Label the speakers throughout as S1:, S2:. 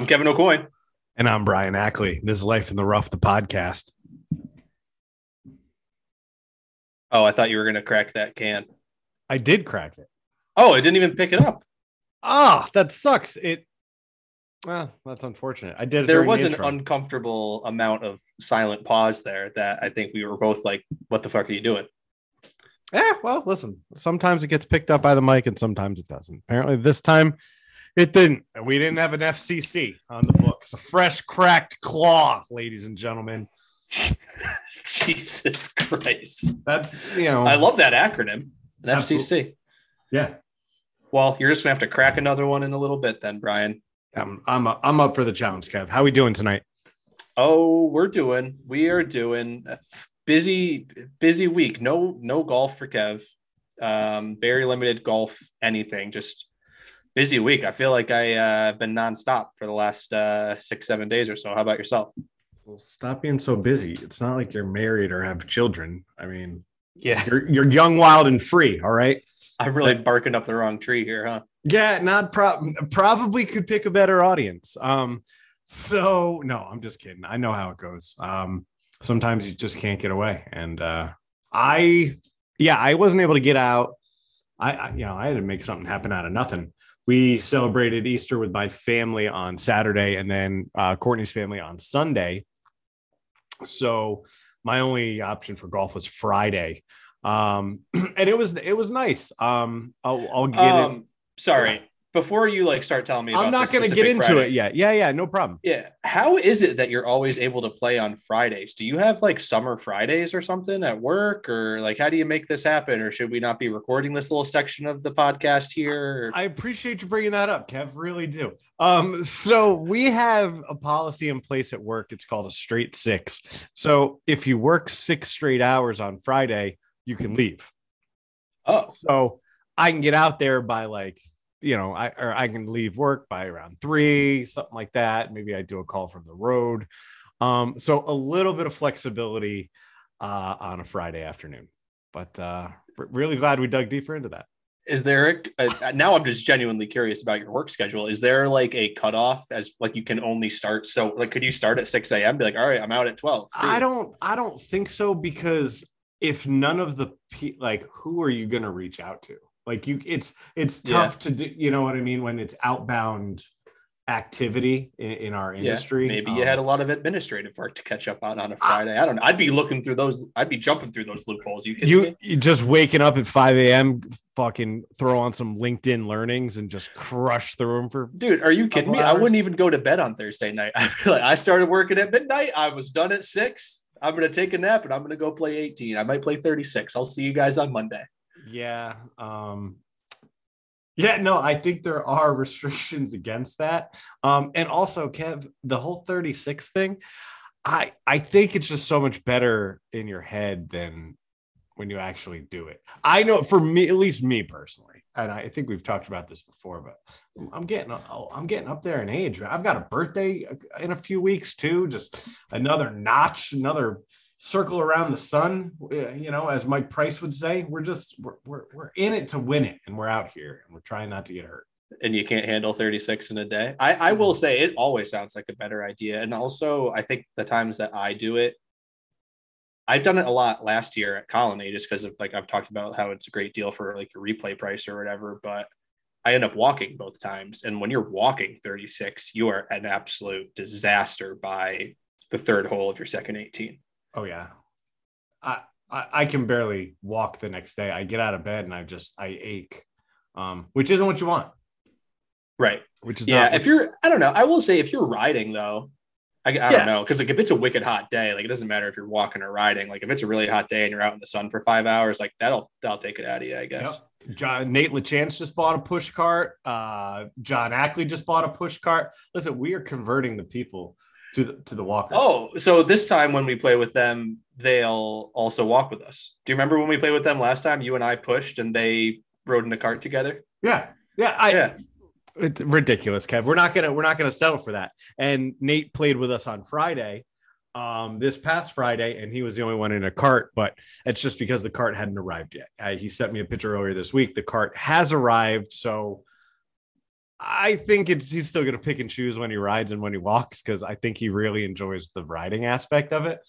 S1: I'm Kevin O'Coin.
S2: And I'm Brian Ackley. This is Life in the Rough, the podcast.
S1: Oh, I thought you were going to crack that can.
S2: I did crack it.
S1: Oh, I didn't even pick it up.
S2: Ah, that sucks. It. Well, that's unfortunate. I did.
S1: There was an uncomfortable amount of silent pause there that I think we were both like, "What the fuck are you doing?"
S2: Yeah. Well, listen. Sometimes it gets picked up by the mic, and sometimes it doesn't. Apparently, this time it didn't. We didn't have an FCC on the books. A fresh cracked claw, ladies and gentlemen.
S1: Jesus Christ.
S2: That's you know.
S1: I love that acronym. An FCC.
S2: Yeah.
S1: Well, you're just gonna have to crack another one in a little bit, then, Brian.
S2: I'm I'm I'm up for the challenge, Kev. How are we doing tonight?
S1: Oh, we're doing. We are doing a busy busy week. No no golf for Kev. Um, very limited golf. Anything. Just busy week. I feel like I uh been nonstop for the last uh six seven days or so. How about yourself?
S2: Well, stop being so busy. It's not like you're married or have children. I mean,
S1: yeah,
S2: you're you're young, wild, and free. All right.
S1: I'm really barking up the wrong tree here, huh?
S2: Yeah, not pro- probably could pick a better audience. Um, so no, I'm just kidding. I know how it goes. Um, sometimes you just can't get away, and uh, I, yeah, I wasn't able to get out. I, I, you know, I had to make something happen out of nothing. We celebrated Easter with my family on Saturday, and then uh, Courtney's family on Sunday. So my only option for golf was Friday. Um and it was it was nice. Um i'll, I'll get um, it
S1: sorry before you like start telling me
S2: i'm not going to get into Friday, it yet. Yeah yeah no problem.
S1: Yeah. How is it that you're always able to play on fridays? Do you have like summer fridays or something at work? Or like how do you make this happen? Or should we not be recording this little section of the podcast here?
S2: I appreciate you bringing that up kev really do. Um so we have a policy in place at work. It's called a straight six. So if you work six straight hours on friday you can leave.
S1: Oh,
S2: so I can get out there by like, you know, I or I can leave work by around three, something like that. Maybe I do a call from the road. Um, so a little bit of flexibility uh, on a Friday afternoon, but uh, really glad we dug deeper into that.
S1: Is there a, now? I'm just genuinely curious about your work schedule. Is there like a cutoff as like you can only start? So like, could you start at 6 a.m. Be like, all right, I'm out at 12.
S2: See? I don't. I don't think so because if none of the like who are you going to reach out to like you it's it's tough yeah. to do you know what i mean when it's outbound activity in, in our industry
S1: yeah, maybe um, you had a lot of administrative work to catch up on on a friday i, I don't know i'd be looking through those i'd be jumping through those loopholes you
S2: you, you just waking up at 5 a.m fucking throw on some linkedin learnings and just crush through them for
S1: dude are you kidding me hours? i wouldn't even go to bed on thursday night i like i started working at midnight i was done at six I'm going to take a nap and I'm going to go play 18. I might play 36. I'll see you guys on Monday.
S2: Yeah. Um, yeah, no, I think there are restrictions against that. Um, and also, Kev, the whole 36 thing, I I think it's just so much better in your head than when you actually do it. I know for me, at least me personally, and I think we've talked about this before, but I'm getting I'm getting up there in age. I've got a birthday in a few weeks too. Just another notch, another circle around the sun. Eh, you know, as Mike Price would say, we're just we're, we're, we're in it to win it, and we're out here, and we're trying not to get hurt.
S1: And you can't handle 36 in a day. I, I mm-hmm. will say it always sounds like a better idea. And also, I think the times that I do it, I've done it a lot last year at Colony just because of like I've talked about how it's a great deal for like a replay price or whatever. But I end up walking both times. And when you're walking 36, you are an absolute disaster by the third hole of your second 18.
S2: Oh yeah. I, I, I can barely walk the next day. I get out of bed and I just I ache. Um, which isn't what you want.
S1: Right. Which is yeah. Not- if you're, I don't know. I will say if you're riding though, I, I yeah. don't know because like if it's a wicked hot day, like it doesn't matter if you're walking or riding. Like if it's a really hot day and you're out in the sun for five hours, like that'll that'll take it out of you, I guess.
S2: Yep. John Nate LaChance just bought a push cart. Uh, John Ackley just bought a push cart. Listen, we are converting the people to the to the walkers.
S1: Oh, so this time when we play with them, they'll also walk with us. Do you remember when we played with them last time? You and I pushed and they rode in a cart together.
S2: Yeah, yeah, I, yeah. It's ridiculous, Kev. We're not gonna we're not gonna settle for that. And Nate played with us on Friday, um, this past Friday, and he was the only one in a cart. But it's just because the cart hadn't arrived yet. Uh, he sent me a picture earlier this week. The cart has arrived, so I think it's he's still going to pick and choose when he rides and when he walks because I think he really enjoys the riding aspect of it.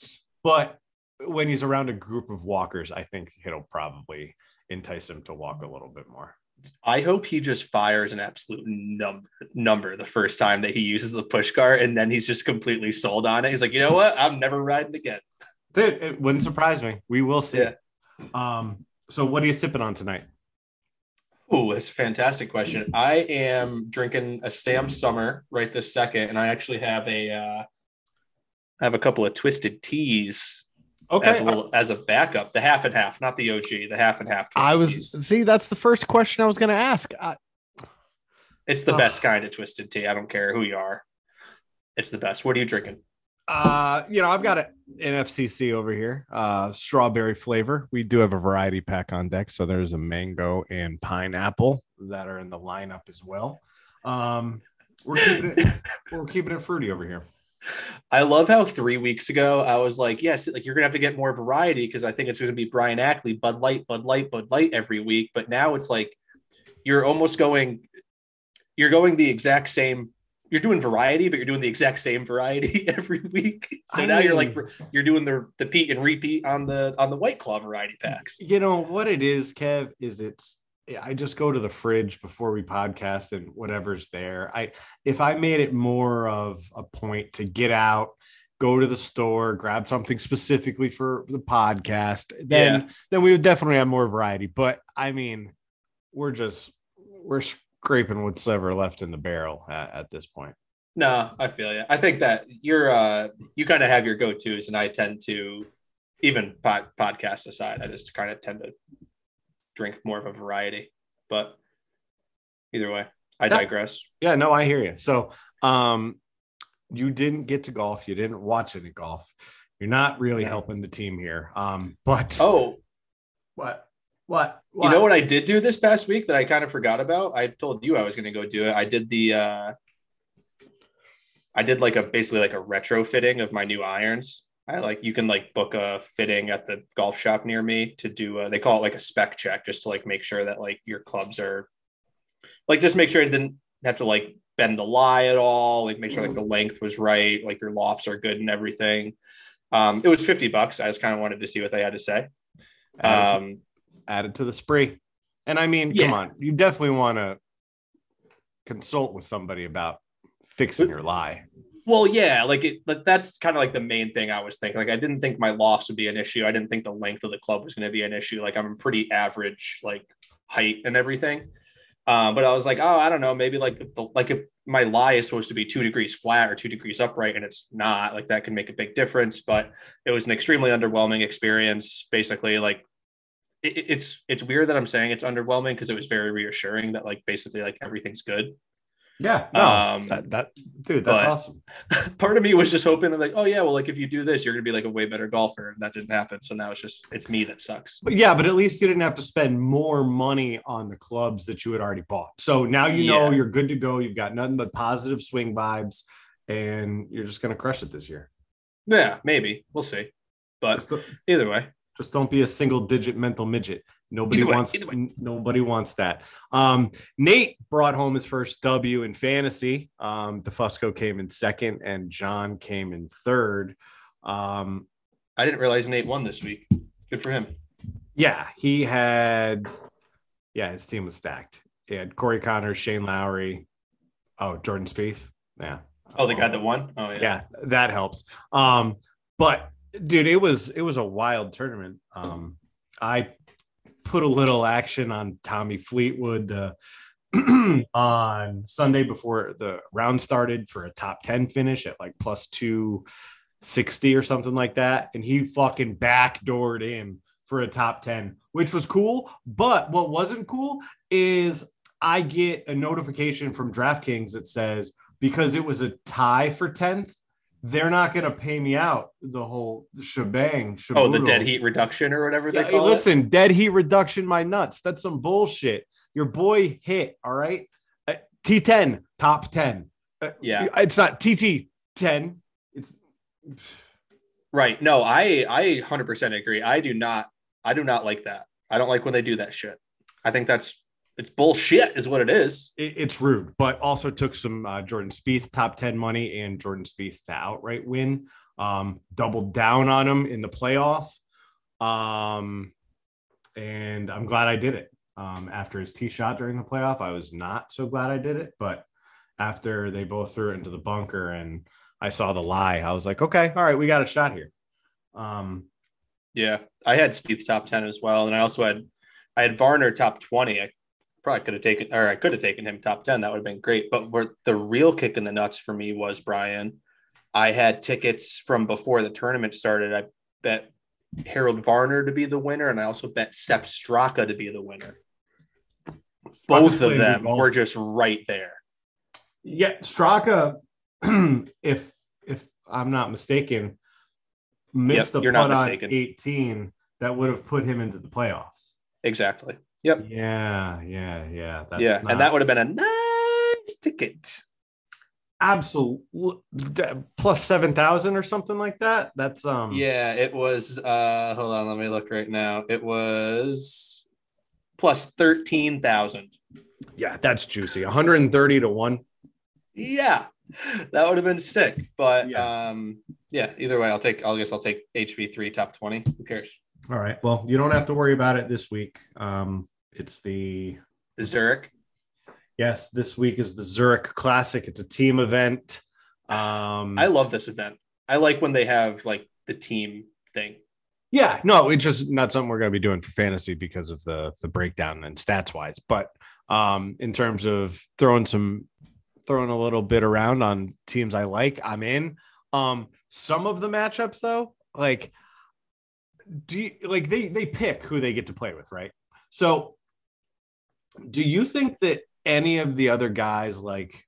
S2: But when he's around a group of walkers, I think it'll probably entice him to walk a little bit more.
S1: I hope he just fires an absolute number number the first time that he uses the push car, and then he's just completely sold on it. He's like, you know what? I'm never riding again.
S2: Dude, it wouldn't surprise me. We will see. Yeah. Um, so what are you sipping on tonight?
S1: Oh, it's a fantastic question. I am drinking a Sam Summer right this second, and I actually have a uh, I have a couple of twisted teas okay. as a little as a backup. The half and half, not the OG, the half and half.
S2: I was teas. see that's the first question I was going to ask. I,
S1: it's the uh, best kind of twisted tea. I don't care who you are. It's the best. What are you drinking?
S2: Uh, you know, I've got an FCC over here, uh, strawberry flavor. We do have a variety pack on deck, so there's a mango and pineapple that are in the lineup as well. Um, we're keeping it, we're keeping it fruity over here.
S1: I love how three weeks ago I was like, yes, like you're gonna have to get more variety because I think it's gonna be Brian Ackley, Bud Light, Bud Light, Bud Light every week. But now it's like you're almost going, you're going the exact same. You're doing variety, but you're doing the exact same variety every week. So I now mean, you're like you're doing the the peak and repeat on the on the White Claw variety packs.
S2: You know what it is, Kev? Is it's I just go to the fridge before we podcast and whatever's there. I if I made it more of a point to get out, go to the store, grab something specifically for the podcast, then yeah. then we would definitely have more variety. But I mean, we're just we're scraping what's ever left in the barrel at, at this point.
S1: No, I feel you. I think that you're uh you kind of have your go-tos, and I tend to even pod, podcast aside, I just kind of tend to drink more of a variety. But either way, I digress.
S2: Yeah, no, I hear you. So, um, you didn't get to golf. You didn't watch any golf. You're not really helping the team here. Um, but
S1: oh,
S2: what? What?
S1: what? You know what I did do this past week that I kind of forgot about? I told you I was going to go do it. I did the uh I did like a basically like a retrofitting of my new irons. I like you can like book a fitting at the golf shop near me to do a, they call it like a spec check just to like make sure that like your clubs are like just make sure it didn't have to like bend the lie at all like make sure like the length was right like your lofts are good and everything um it was 50 bucks i just kind of wanted to see what they had to say
S2: um added to the spree and i mean yeah. come on you definitely want to consult with somebody about fixing your lie
S1: well, yeah, like it, that's kind of like the main thing I was thinking. Like, I didn't think my lofts would be an issue. I didn't think the length of the club was going to be an issue. Like, I'm a pretty average, like height and everything. Um, but I was like, oh, I don't know, maybe like the, like if my lie is supposed to be two degrees flat or two degrees upright, and it's not, like that can make a big difference. But it was an extremely underwhelming experience. Basically, like it, it's it's weird that I'm saying it's underwhelming because it was very reassuring that like basically like everything's good.
S2: Yeah, no, um, that, that dude, that's awesome.
S1: Part of me was just hoping that, like, oh yeah, well, like if you do this, you're gonna be like a way better golfer, and that didn't happen. So now it's just it's me that sucks.
S2: But yeah, but at least you didn't have to spend more money on the clubs that you had already bought. So now you know yeah. you're good to go. You've got nothing but positive swing vibes, and you're just gonna crush it this year.
S1: Yeah, maybe we'll see. But either way,
S2: just don't be a single digit mental midget. Nobody way, wants nobody wants that. Um, Nate brought home his first W in fantasy. Um, DeFusco came in second, and John came in third. Um,
S1: I didn't realize Nate won this week. Good for him.
S2: Yeah, he had. Yeah, his team was stacked. He had Corey Conners, Shane Lowry. Oh, Jordan Spieth. Yeah.
S1: Oh, the guy that won. Oh, yeah.
S2: Yeah, that helps. Um, but dude, it was it was a wild tournament. Um, I put a little action on Tommy Fleetwood uh, on Sunday before the round started for a top 10 finish at like plus 260 or something like that. And he fucking backdoored in for a top 10, which was cool. But what wasn't cool is I get a notification from DraftKings that says because it was a tie for 10th, they're not going to pay me out the whole shebang.
S1: Oh, the dead heat reduction or whatever they yeah, call
S2: listen,
S1: it.
S2: Listen, dead heat reduction, my nuts. That's some bullshit. Your boy hit. All right. Uh, T10, top 10. Uh,
S1: yeah.
S2: It's not TT 10. It's
S1: right. No, I, I 100% agree. I do not, I do not like that. I don't like when they do that shit. I think that's it's bullshit, is what it is.
S2: It, it's rude, but also took some uh, Jordan Spieth top ten money and Jordan Spieth to outright win. Um, doubled down on him in the playoff, um, and I'm glad I did it. Um, after his tee shot during the playoff, I was not so glad I did it, but after they both threw it into the bunker and I saw the lie, I was like, okay, all right, we got a shot here. Um,
S1: yeah, I had Spieth top ten as well, and I also had I had Varner top twenty. I probably could have taken, or I could have taken him top ten. That would have been great. But where the real kick in the nuts for me was Brian. I had tickets from before the tournament started. I bet Harold Varner to be the winner, and I also bet Sepp Straka to be the winner. Both of them were just right there.
S2: Yeah, Straka, if if I'm not mistaken, missed yep, the putt on 18 that would have put him into the playoffs.
S1: Exactly. Yep.
S2: Yeah, yeah, yeah.
S1: yeah, not... and that would have been a nice ticket.
S2: Absolutely, plus seven thousand or something like that. That's um.
S1: Yeah, it was. uh Hold on, let me look right now. It was plus thirteen thousand.
S2: Yeah, that's juicy. One hundred and thirty to one.
S1: Yeah, that would have been sick. But yeah. um, yeah. Either way, I'll take. I guess I'll take HV three top twenty. Who cares?
S2: All right. Well, you don't have to worry about it this week. Um, it's the
S1: the Zurich.
S2: Yes, this week is the Zurich Classic. It's a team event. Um,
S1: I love this event. I like when they have like the team thing.
S2: Yeah, no, it's just not something we're going to be doing for fantasy because of the the breakdown and stats wise. But um, in terms of throwing some throwing a little bit around on teams I like, I'm in. Um, some of the matchups though, like do you like they they pick who they get to play with, right? So do you think that any of the other guys like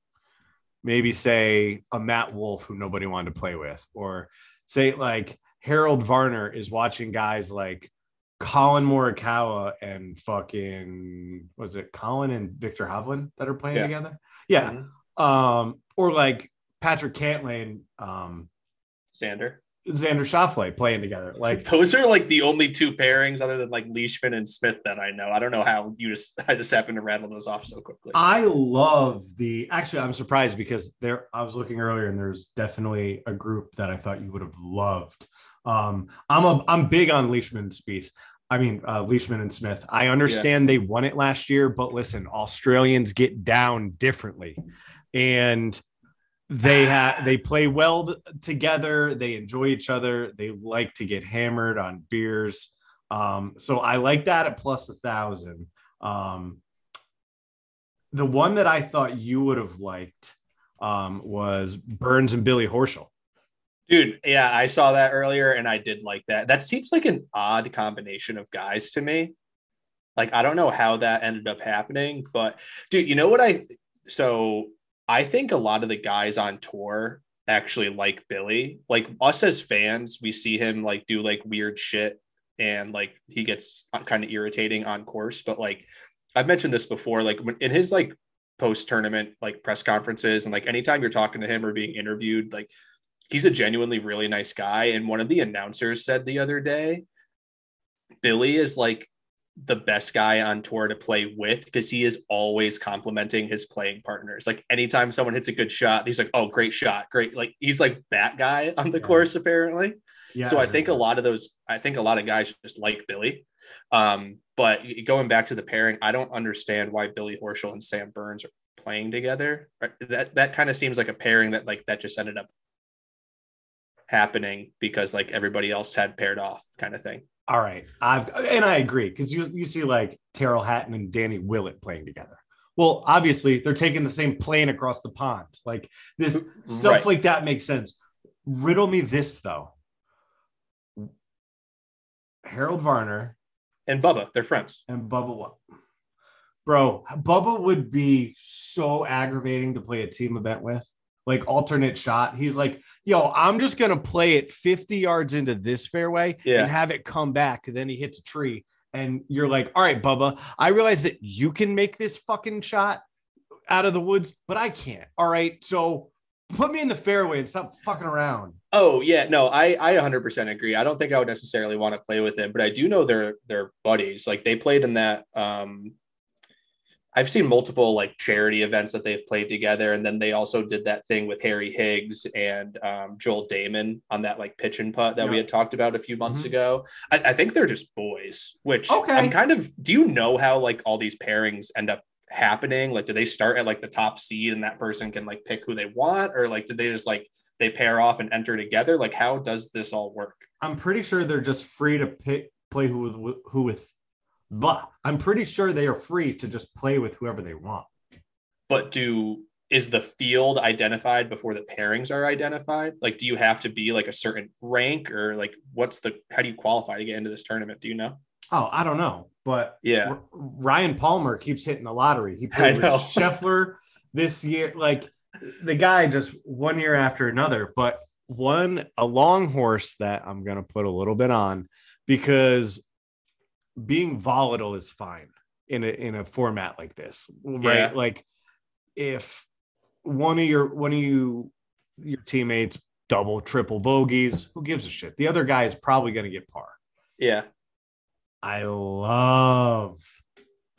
S2: maybe say a Matt Wolff who nobody wanted to play with, or say like Harold Varner is watching guys like Collin Morikawa and fucking was it Colin and Viktor Hovland that are playing yeah. together? Yeah. Mm-hmm. Um, or like Patrick Cantlay and um
S1: Xander.
S2: Xander Schauffele playing together. Like
S1: those are like the only two pairings other than like Leishman and Smith that I know. I don't know how you just I just happened to rattle those off so quickly.
S2: I love the actually I'm surprised because there I was looking earlier and there's definitely a group that I thought you would have loved. Um I'm a I'm big on Leishman and Spieth. I mean, uh, Leishman and Smith. I understand yeah. they won it last year, but listen, Australians get down differently. And they have they play well together. They enjoy each other. They like to get hammered on beers. Um, so i like that at plus a thousand. Um, the one that i thought you would have liked um, was burns and billy horschel.
S1: Dude yeah i saw that earlier and i did like that. That seems like an odd combination of guys to me. Like i don't know how that ended up happening but dude you know what i so I think a lot of the guys on tour actually like Billy. Like us as fans, we see him like do like weird shit and like he gets kind of irritating on course. But like I've mentioned this before, like in his like post tournament like press conferences and like anytime you're talking to him or being interviewed, like he's a genuinely really nice guy. And one of the announcers said the other day, Billy is like the best guy on tour to play with because he is always complimenting his playing partners. Like anytime someone hits a good shot, he's like, "Oh, great shot, great!" Like he's like that guy on the yeah. course apparently. Yeah, so I, think a lot of those, I think a lot of guys just like Billy. Um, but going back to the pairing, I don't understand why Billy Horschel and Sam Burns are playing together. That that kind of seems like a pairing that like that just ended up happening because like everybody else had paired off kind of thing
S2: all right, I've and I agree because you you see like Tyrrell Hatton and Danny Willett playing together. Well, obviously they're taking the same plane across the pond. Like this stuff right. like that makes sense. Riddle me this though. Harold Varner
S1: and Bubba, they're friends.
S2: And Bubba what? Bro, Bubba would be so aggravating to play a team event with like alternate shot. He's like, yo, I'm just gonna play it 50 yards into this fairway yeah. and have it come back. And then he hits a tree. And you're like, all right, Bubba, I realize that you can make this fucking shot out of the woods, but I can't. All right. So put me in the fairway and stop fucking around.
S1: Oh yeah, no, I I 100% agree. I don't think I would necessarily want to play with him, but I do know they're they're buddies. Like they played in that um I've seen multiple like charity events that they've played together, and then they also did that thing with Harry Higgs and um, Joel Dahmen on that like pitch and putt that we had talked about a few months
S2: Mhm.
S1: ago. I, I think they're just boys. Which
S2: Okay.
S1: I'm kind of. Do you know how like all these pairings end up happening? Like, do they start at like the top seed and that person can like pick who they want, or like did they just like they pair off and enter together? Like, how does this all work?
S2: I'm pretty sure they're just free to pick, play who with who with. But I'm pretty sure they are free to just play with whoever they want.
S1: but do is the field identified before the pairings are identified like do you have to be like a certain rank or like what's the how do you qualify to get into this tournament do you know
S2: Oh, I don't know, but
S1: yeah
S2: Ryan Palmer keeps hitting the lottery. He played with. Scheffler this year. Like the guy just one year after another. But one a long horse that I'm gonna put a little bit on because being volatile is fine in a in a format like this, right?
S1: Yeah.
S2: Like if one of your one of you your teammates double triple bogeys, who gives a shit? The other guy is probably gonna get par.
S1: yeah
S2: I love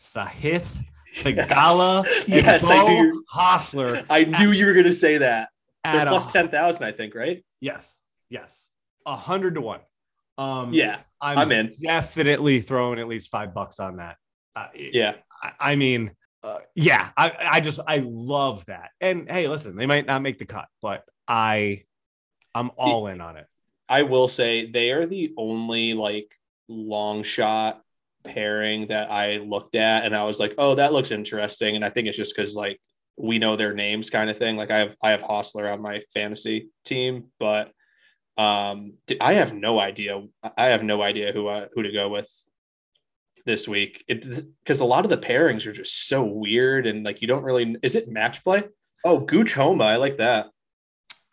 S2: Sahith
S1: Yes.
S2: And
S1: yes I knew,
S2: Hossler
S1: I knew you were gonna say that they're plus
S2: a-
S1: 10,000 I think right
S2: Yes, yes, a hundred to one. Um,
S1: yeah
S2: I'm,
S1: I'm in.
S2: Definitely throwing at least five bucks on that. Uh,
S1: yeah
S2: I, I mean, uh, yeah, I, I just I love that. And hey, listen, they might not make the cut, but I, I'm all in on it.
S1: I will say they are the only like long shot pairing that I looked at and I was like, oh, that looks interesting. And I think it's just because like we know their names kind of thing. Like I have I have Hossler on my fantasy team, but um I have no idea. I have no idea who I, who to go with this week. It because a lot of the pairings are just so weird and like you don't really is it match play? Oh, Gooch Homa, I like that.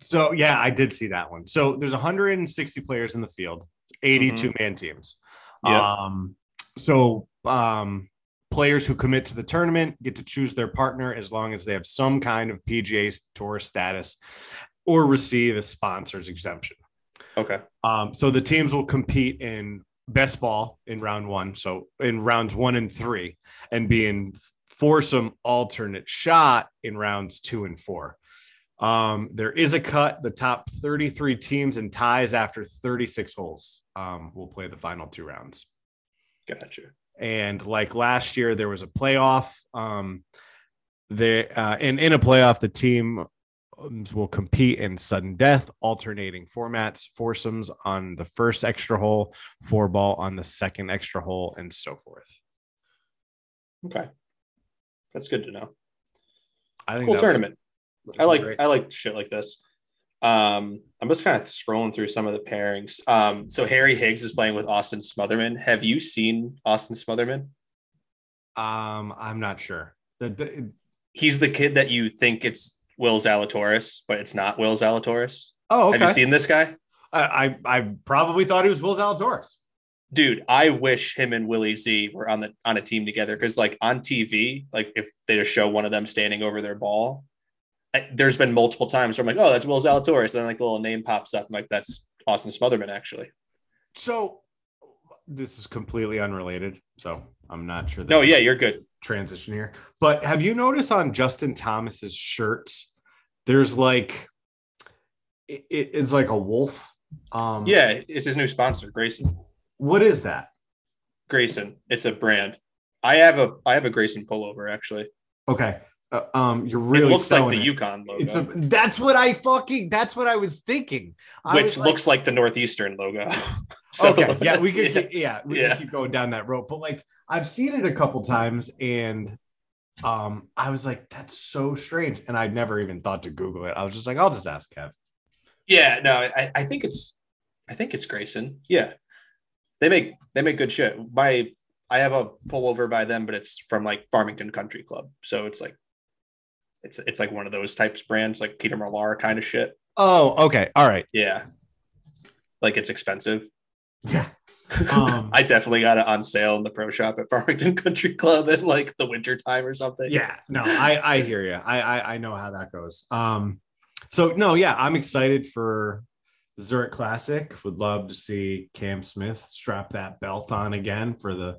S2: So yeah, I did see that one. So there's 160 players in the field, 82 man teams.
S1: Yeah.
S2: Um, so um, players who commit to the tournament get to choose their partner as long as they have some kind of PGA Tour status or receive a sponsor's exemption.
S1: Okay.
S2: Um, so the teams will compete in best ball in round one. So in rounds one and three, and be in foursome alternate shot in rounds two and four. Um, there is a cut. The top 33 teams and ties after 36 holes um, will play the final two rounds.
S1: Gotcha.
S2: And like last year, there was a playoff. Um, there uh, and in a playoff, the team will compete in sudden death, alternating formats, foursomes on the first extra hole, four ball on the second extra hole, and so forth.
S1: Okay. That's good to know.
S2: I think
S1: Cool
S2: that was-
S1: tournament. I like
S2: great.
S1: I like shit like this. Um, I'm just kind of scrolling through some of the pairings. Um, so Harry Higgs is playing with Austin Smotherman. Have you seen Austin Smotherman?
S2: Um, I'm not sure. The, the,
S1: He's the kid that you think it's Will Zalatoris, but it's not Will Zalatoris.
S2: oh, okay.
S1: Have you seen this guy?
S2: I, I I probably thought he was Will Zalatoris.
S1: Dude, I wish him and Willie Z were on the on a team together because like on TV, like if they just show one of them standing over their ball, I- there's been multiple times where I'm like, oh, that's Will Zalatoris. And then like the little name pops up. I'm like, that's Austin Smotherman, actually.
S2: So this is completely unrelated. So I'm not sure.
S1: No, yeah, you're good.
S2: transition here. But have you noticed on Justin Thomas's shirts, there's like it, it- it's like a wolf. Um,
S1: Yeah, it's his new sponsor, Greyson.
S2: What is that?
S1: Greyson. It's a brand. I have a I have a Greyson pullover actually.
S2: Okay. Uh, um, you're really
S1: it looks like the
S2: it.
S1: UConn logo,
S2: It's a. That's what I fucking. That's what I was thinking. I
S1: which
S2: was like-
S1: looks like the Northeastern logo. So,
S2: okay. Yeah, we could.
S1: yeah.
S2: keep- Yeah, we
S1: Yeah.
S2: keep going down that road. But like, I've seen it a couple times, and um, I was like, that's so strange, and I'd never even thought to Google it. I was just like, I'll just ask Kev.
S1: Yeah, no, I, I think it's I think it's Greyson. Yeah. They make they make good shit. My I have a pullover by them, but it's from like Farmington Country Club. So it's like it's it's like one of those types brands, like Peter Millar kind of shit.
S2: Oh, okay. All right.
S1: Yeah. Like it's expensive.
S2: Yeah. Um,
S1: I definitely got it on sale in the pro shop at Farmington Country Club in like the winter time or something.
S2: yeah no i i hear you I, I i know how that goes um so no yeah i'm excited for the zurich classic would love to see cam smith strap that belt on again for the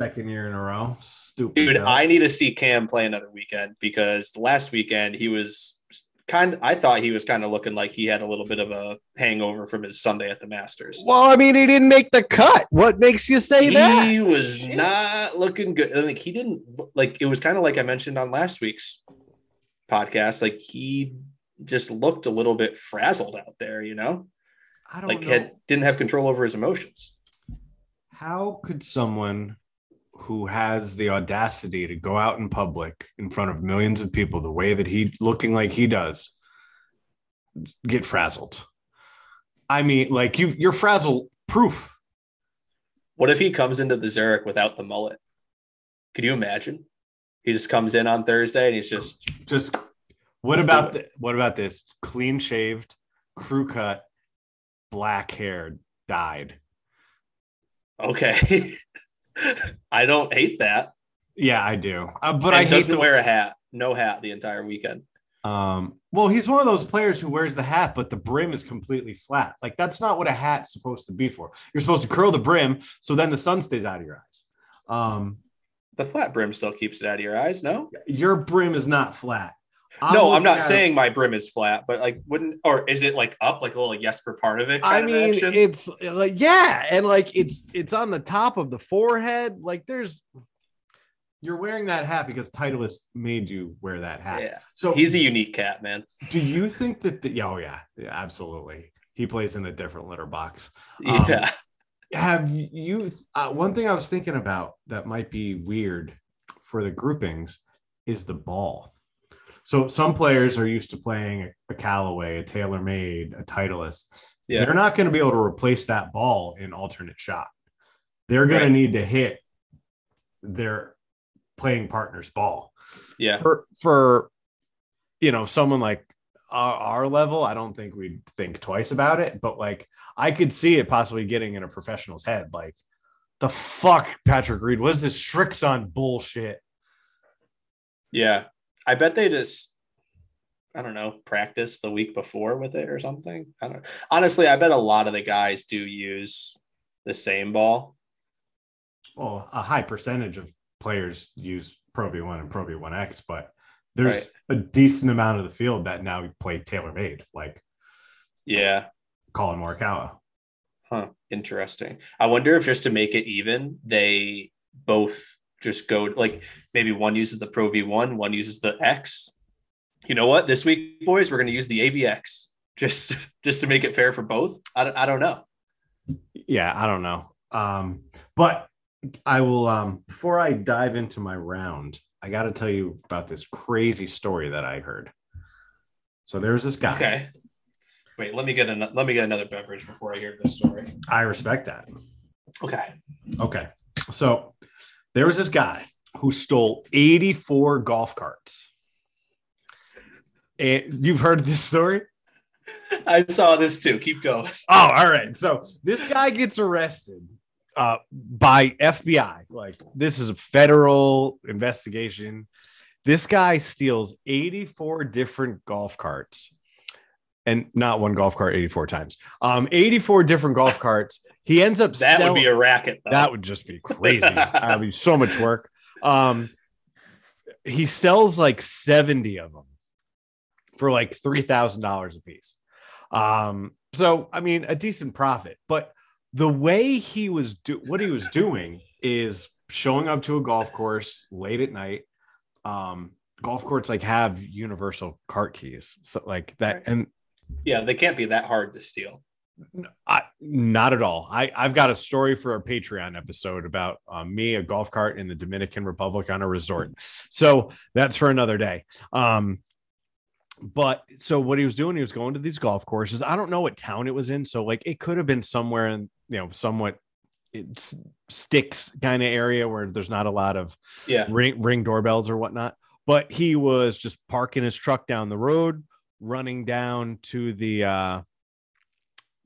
S2: Second year in a row. Stupid.
S1: Dude,
S2: hell.
S1: I need to see Cam play another weekend because last weekend he was kind of, I thought he was kind of looking like he had a little bit of a hangover from his Sunday at the Masters.
S2: well, I mean, he didn't make the cut. What makes you say
S1: he
S2: that?
S1: He was
S2: Shit.
S1: not looking good. Like he didn't like it was kind of like I mentioned on last week's podcast. Like he just looked a little bit frazzled out there, you know,
S2: I don't
S1: like
S2: know.
S1: had didn't have control over his emotions.
S2: How could someone who has the audacity to go out in public in front of millions of people the way that he looking like he does get frazzled? I mean, like you you're frazzle proof.
S1: What if he comes into the Zurich without the mullet? Could you imagine? He just comes in on Thursday and he's just
S2: Just what about the, what about this? Clean shaved, crew cut, black hair, dyed.
S1: Okay. I don't hate that,
S2: Yeah, I do. Uh, but I
S1: I doesn't
S2: the,
S1: wear a hat, no hat the entire weekend.
S2: Um, well, he's one of those players who wears the hat, but the brim is completely flat. Like that's not what a hat's supposed to be for. You're supposed to curl the brim so then the sun stays out of your eyes. Um,
S1: The flat brim still keeps it out of your eyes. No,
S2: your brim is not flat.
S1: No, I'm not
S2: at-
S1: saying my brim is flat, but like, wouldn't or is it like up, like a little Jesper Parnevik?
S2: I
S1: of
S2: mean,
S1: action?
S2: it's like yeah, and like it's it's on the top of the forehead. Like there's you're wearing that hat because Titleist made you wear that hat.
S1: yeah,
S2: So
S1: he's a unique cat, man.
S2: do you think that the, yeah, oh yeah, yeah, absolutely. He plays in a different litter box. Um,
S1: Yeah,
S2: have you uh, one thing i was thinking about that might be weird for the groupings is the ball so some players are used to playing a, a callaway a TaylorMade a titleist
S1: yeah,
S2: they're not going to be able to replace that ball in alternate shot they're going
S1: Right.
S2: to need to hit their playing partner's ball
S1: yeah.
S2: for for you know someone like our, our level i don't think we'd think twice about it but like i could see it possibly getting in a professional's head like the fuck patrick reed what is this srixon bullshit
S1: Yeah. I bet they just I don't know, practice the week before with it or something. I don't honestly, I bet a lot of the guys do use the same ball.
S2: well a high percentage of players use pro v1 and pro v1x but there's a decent amount of the field that now play TaylorMade like
S1: Yeah.
S2: collin morikawa
S1: Huh. Interesting. I wonder if just to make it even, they both just go like maybe one uses the Pro V1, one uses the X. You know what? This week, boys, we're going to use the AVX just just to make it fair for both. I, don't- I don't know.
S2: yeah i don't know um but i will um before i dive into my round i got to tell you about this crazy story that i heard so there was this guy
S1: Okay. Wait, let me get an, let me get another beverage before I hear this story.
S2: i respect that
S1: Okay.
S2: okay so there was this guy who stole 84 golf carts and you've heard this story
S1: I saw this too. Keep going.
S2: Oh, all right. So this guy gets arrested uh, by FBI. Like this is a federal investigation. This guy steals 84 different golf carts. And not one golf cart 84 times. Um, 84 different golf carts. He ends up
S1: That would be a racket. Though.
S2: that would just be crazy. that would be so much work. Um, he sells like 70 of them for like $3,000 a piece. Um, so, I mean, a decent profit. But the way he was do what he was doing is showing up to a golf course late at night. Um, golf courts like have universal cart keys, so like that, and
S1: yeah, they can't be that hard to steal.
S2: I, not at all. I, I've got a story for our Patreon episode about um, me, a golf cart in the Dominican Republic on a resort. So that's for another day. Um, but so what he was doing, he was going to these golf courses. I don't know what town it was in. So like it could have been somewhere in, you know, somewhat it's sticks kind of area where there's not a lot of
S1: Yeah.
S2: ring ring doorbells or whatnot. But he was just parking his truck down the road, running down to the uh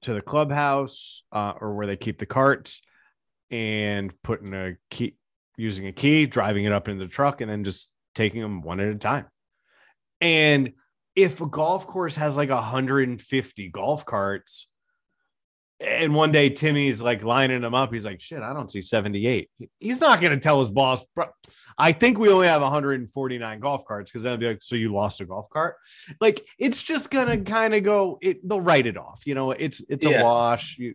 S2: to the clubhouse uh or where they keep the carts and putting a key using a key, driving it up into the truck, and then just taking them one at a time. And if a golf course has like 150 golf carts, and one day Timmy's like lining him up. He's like, shit, I don't see 78. He's not going to tell his boss, bro. I think we only have 149 golf carts because then I'd be like, so you lost a golf cart? Like, it's just going to kind of go, it, they'll write it off. You know, it's, it's
S1: Yeah.
S2: a wash. You,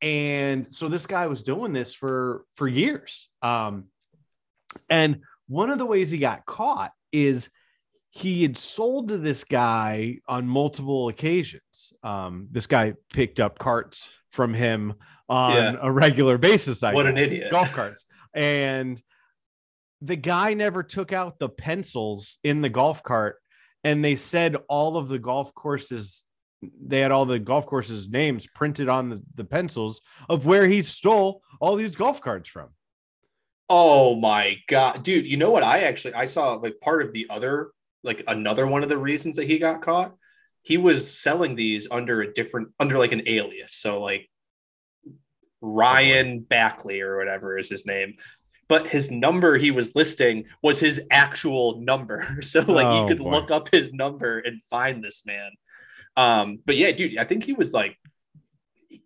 S2: and so this guy was doing this for, for years. Um, and one of the ways he got caught is he had sold to this guy on multiple occasions. Um, this guy picked up carts from him on
S1: Yeah.
S2: a regular basis. I
S1: What an idiot.
S2: Golf carts. And the guy never took out the pencils in the golf cart. And they said all of the golf courses, they had all the golf courses' names printed on the, the pencils of where he stole all these golf carts from.
S1: Oh my god, dude! You know what? I actually I saw like part of the other like another one of the reasons that he got caught. He was selling these under a different under like an alias. So like Ryan Backley or whatever is his name. But his number he was listing was his actual number. So like
S2: Oh,
S1: you could
S2: boy.
S1: look up his number and find this man. Um, but yeah, dude, I think he was like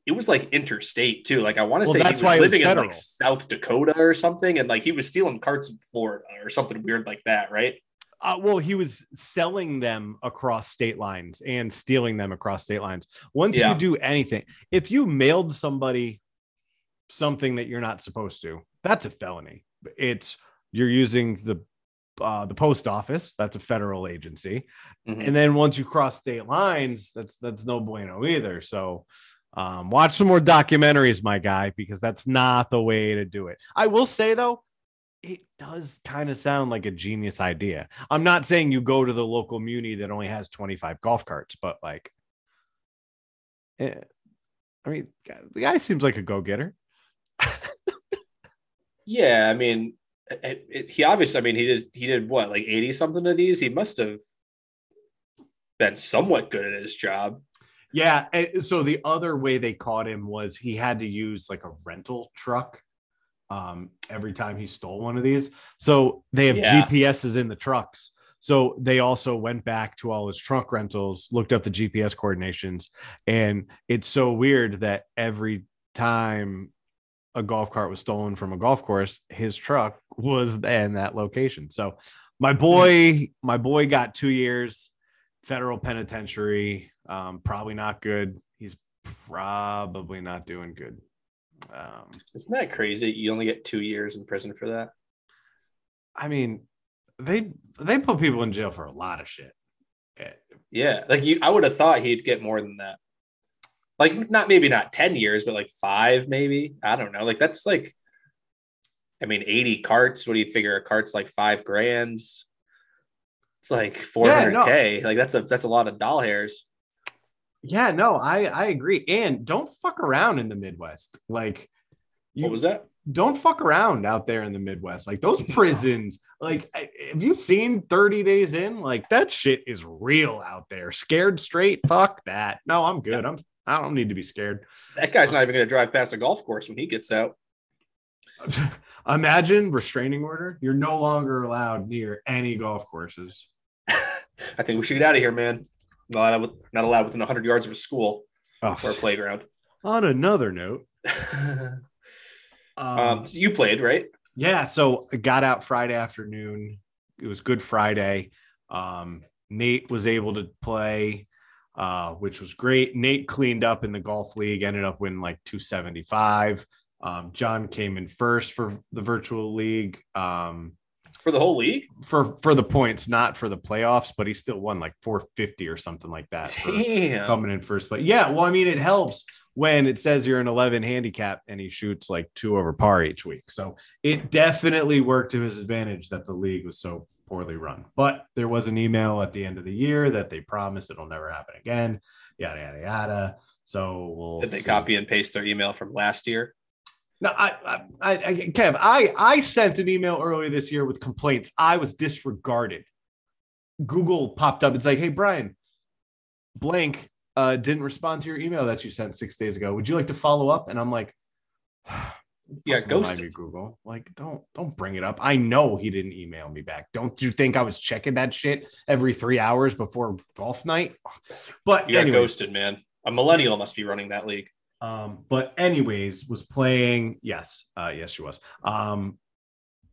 S1: it was like interstate too. Like I want to
S2: Well,
S1: say
S2: that's
S1: he
S2: why
S1: was
S2: was
S1: living in
S2: federal.
S1: like South Dakota or something, and like he was stealing carts in Florida or something weird like that, right?
S2: Uh, well, he was selling them across state lines and stealing them across state lines. Once
S1: Yeah.
S2: you do anything, if you mailed somebody something that you're not supposed to, that's a felony. It's you're using the uh, the post office. That's a federal agency,
S1: Mhm.
S2: and then once you cross state lines, that's that's no bueno either. So. Um, watch some more documentaries, my guy, because that's not the way to do it. I will say though, it does kind of sound like a genius idea. I'm not saying you go to the local muni that only has 25 golf carts, but like, eh, I mean, the guy seems like a go getter.
S1: Yeah, I mean, it, it- he obviously, I mean, he did he did what like eighty something of these. He must have been somewhat good at his job.
S2: Yeah. So the other way they caught him was he had to use like a rental truck um, every time he stole one of these. So they have
S1: Yeah.
S2: GPSs in the trucks. So they also went back to all his truck rentals, looked up the GPS coordinations, and it's so weird that every time a golf cart was stolen from a golf course, his truck was in that location. So my boy, my boy got two years federal penitentiary. Um, probably not good. He's probably not doing good. Um,
S1: Isn't that crazy? You only get two years in prison for that.
S2: I mean, they they put people in jail for a lot of shit.
S1: Yeah, like you, I would have thought he'd get more than that. Like not maybe not ten years, but like five, maybe. I don't know. Like that's like, I mean, eighty carts. What do you figure? A cart's like five grand. It's like four hundred k. Like that's a that's a lot of doll hairs.
S2: Yeah, no, I I agree. And don't fuck around in the Midwest. Like you
S1: What was that?
S2: don't fuck around out there in the Midwest. Like those prisons, like have you seen 30 days in? Like that shit is real out there. Scared straight. Fuck that. No, I'm good. I'm I don't need to be scared.
S1: That guy's not even going to drive past a golf course when he gets out.
S2: Imagine restraining order. You're no longer allowed near any golf courses.
S1: I think we should get out of here, man. Not allowed, not allowed within 100 yards of a school or a
S2: Oh,
S1: playground.
S2: on another note, um,
S1: um, so you played, right?
S2: yeah, so I got out Friday afternoon. It was Good Friday. Um, Nate was able to play, uh, which was great. Nate cleaned up in the golf league, ended up winning like 275. Um, John came in first for the virtual league. Um,
S1: For the whole league?
S2: for for the points, not for the playoffs, but he still won like 450 or something like that.
S1: Damn.
S2: coming in first. But yeah, well, I mean, it helps when it says you're an 11 handicap and he shoots like two over par each week. So it definitely worked to his advantage that the league was so poorly run. But there was an email at the end of the year that they promised it'll never happen again. Yada yada yada. So we'll
S1: Did they
S2: see.
S1: copy and paste their email from last year?
S2: No, I, I, I, Kev, I, I sent an email earlier this year with complaints. I was disregarded. Google popped up. It's like, hey, Brian, blank uh, didn't respond to your email that you sent six days ago. Would you like to follow up? And I'm like,
S1: Yeah, ghosted.
S2: Google. Like, don't don't bring it up. I know he didn't email me back. Don't you think I was checking that shit every three hours before golf night? But
S1: You got
S2: anyway,
S1: ghosted, man. A millennial must be running that league.
S2: Um, but anyways, was playing. Yes, uh, yes, she was. Um,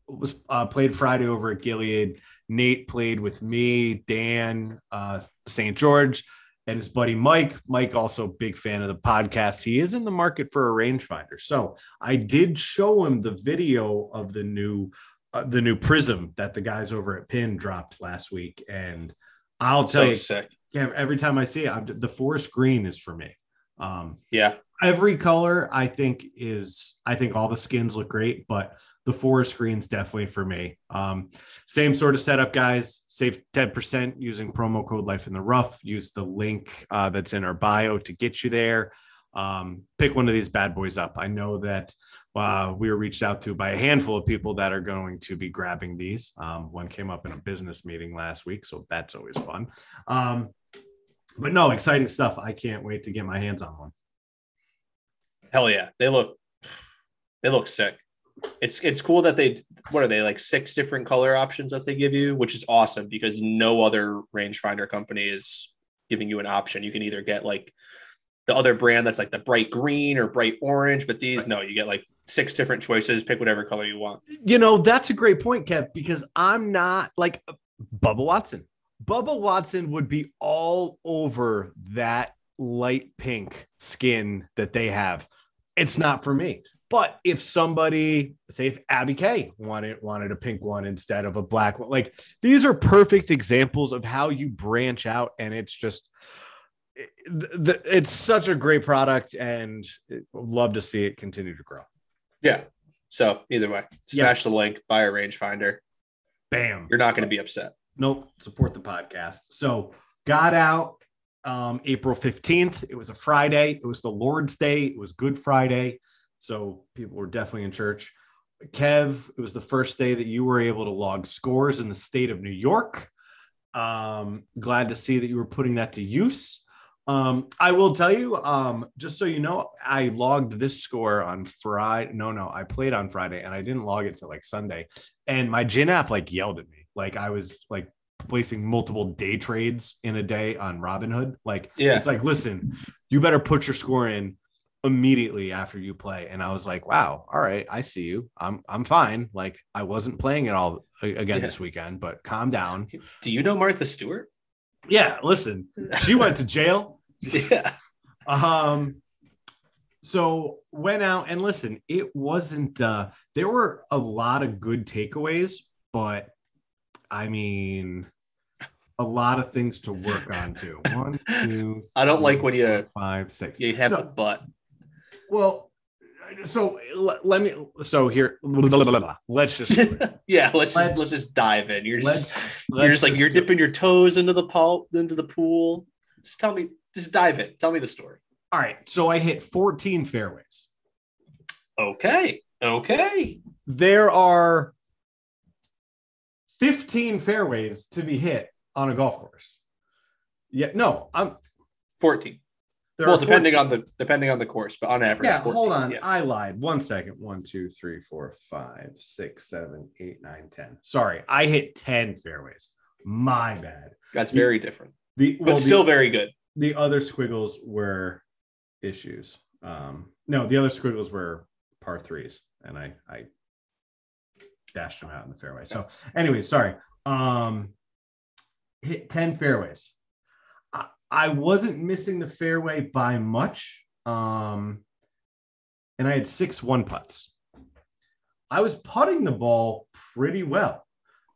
S2: was uh, played Friday over at Gilead. Nate played with me, Dan, uh, St. George, and his buddy Mike. Mike also big fan of the podcast. He is in the market for a rangefinder, so I did show him the video of the new uh, the new Prism that the guys over at Pin dropped last week, and I'll tell
S1: So
S2: you,
S1: sick.
S2: yeah, every time I see it, I'm, the forest green is for me. Um,
S1: Yeah.
S2: every color I think is I think all the skins look great, but the forest green's definitely for me. Um, same sort of setup, guys. Save 10% using promo code life in the rough. Use the link uh, that's in our bio to get you there. Um, pick one of these bad boys up. I know that uh, we were reached out to by a handful of people that are going to be grabbing these. Um, one came up in a business meeting last week, so that's always fun. Um, but no, exciting stuff. I can't wait to get my hands on one.
S1: Hell yeah. They look they look sick. It's it's cool that they what are they like six different color options that they give you, which is awesome because no other rangefinder company is giving you an option. You can either get like the other brand that's like the bright green or bright orange, but these no, you get like six different choices, pick whatever color you want.
S2: You know, that's a great point, Kev, because I'm not like Bubba Watson. Bubba Watson would be all over that light pink skin that they have. It's not for me. But if somebody, say if Abby K wanted wanted a pink one instead of a black one, like these are perfect examples of how you branch out, and it's just it's such a great product, and love to see it continue to grow.
S1: Yeah. So either way, smash the link, buy a rangefinder.
S2: Bam.
S1: You're not going to be upset.
S2: Nope support the podcast. So got out um april 15th it was a friday. It was the lord's day. It was good friday. So people were definitely in church. Kev it was the first day that you were able to log scores in the state of new york. Um glad to see that you were putting that to use. Um i will tell you um just so you know i logged this score on friday no no i played on friday and i didn't log it till like sunday. And my GHIN app like yelled at me like i was like placing multiple day trades in a day on robinhood like
S1: Yeah.
S2: it's like listen you better put your score in immediately after you play and i was like wow all right i see you i'm i'm fine like i wasn't playing it all again
S1: Yeah.
S2: this weekend but calm down
S1: Do you know Martha Stewart?
S2: yeah listen she went to jail
S1: yeah.
S2: um so went out and listen it wasn't uh there were a lot of good takeaways but i mean a lot of things to work on too one two
S1: I don't like when you
S2: five six
S1: you have
S2: No.
S1: the butt.
S2: well so l- let me so here let's just
S1: yeah, let's,
S2: Let's-
S1: just let's just dive in. You're just
S2: let's
S1: you're just like you're
S2: do it.
S1: dipping your toes into the pool into the pool. Just tell me, just dive in. Tell me the story.
S2: all right so i hit 14 fairways
S1: Okay. Okay.
S2: there are 15 fairways to be hit on a golf course. Yeah, no, I'm
S1: 14.
S2: there
S1: well, depending
S2: 14
S1: on the depending on the course, but on average,
S2: Yeah,
S1: 14.
S2: hold on.
S1: Yeah.
S2: I lied. One second. One, two, three, four, five, six, seven, eight, nine, ten. Sorry, I hit 10 fairways. My bad.
S1: That's very different,
S2: The
S1: but
S2: well,
S1: still
S2: the,
S1: very good.
S2: the other squiggles were issues. Um, no, the other squiggles were par threes, and I I dashed them out in the fairway. So, anyway, sorry. Um, hit 10 fairways. I, I wasn't missing the fairway by much. Um, and I had six one putts. I was putting the ball pretty well.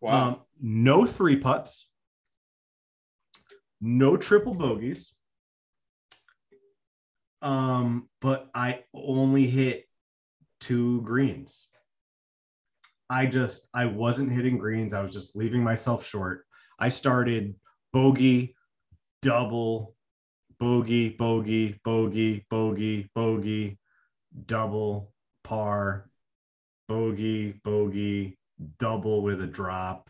S1: Wow.
S2: Um, no three putts, no triple bogeys. Um, but I only hit two greens. I just I wasn't hitting greens. I was just leaving myself short. I started bogey, double, bogey, bogey, bogey, bogey, bogey, double, par, bogey, bogey, double with a drop,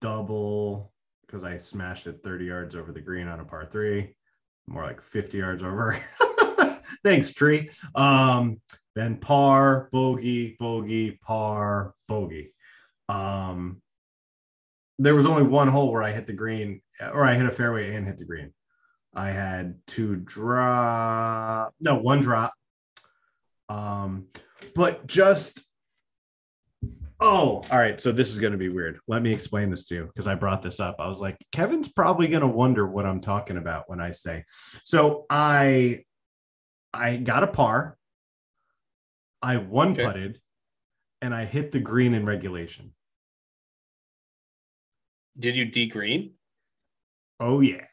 S2: double because I smashed it 30 yards over the green on a par three, more like 50 yards over. Thanks, tree. Um, then par, bogey, bogey, par, bogey. Um, there was only one hole where I hit the green, or I hit a fairway and hit the green. I had two drop, no, one drop. Um, but just oh, all right. So this is going to be weird. Let me explain this to you because I brought this up. I was like, Kevin's probably going to wonder what I'm talking about when I say. So I I got a par. I one putted, okay. and I hit the green in regulation.
S1: Did you de green?
S2: Oh yeah.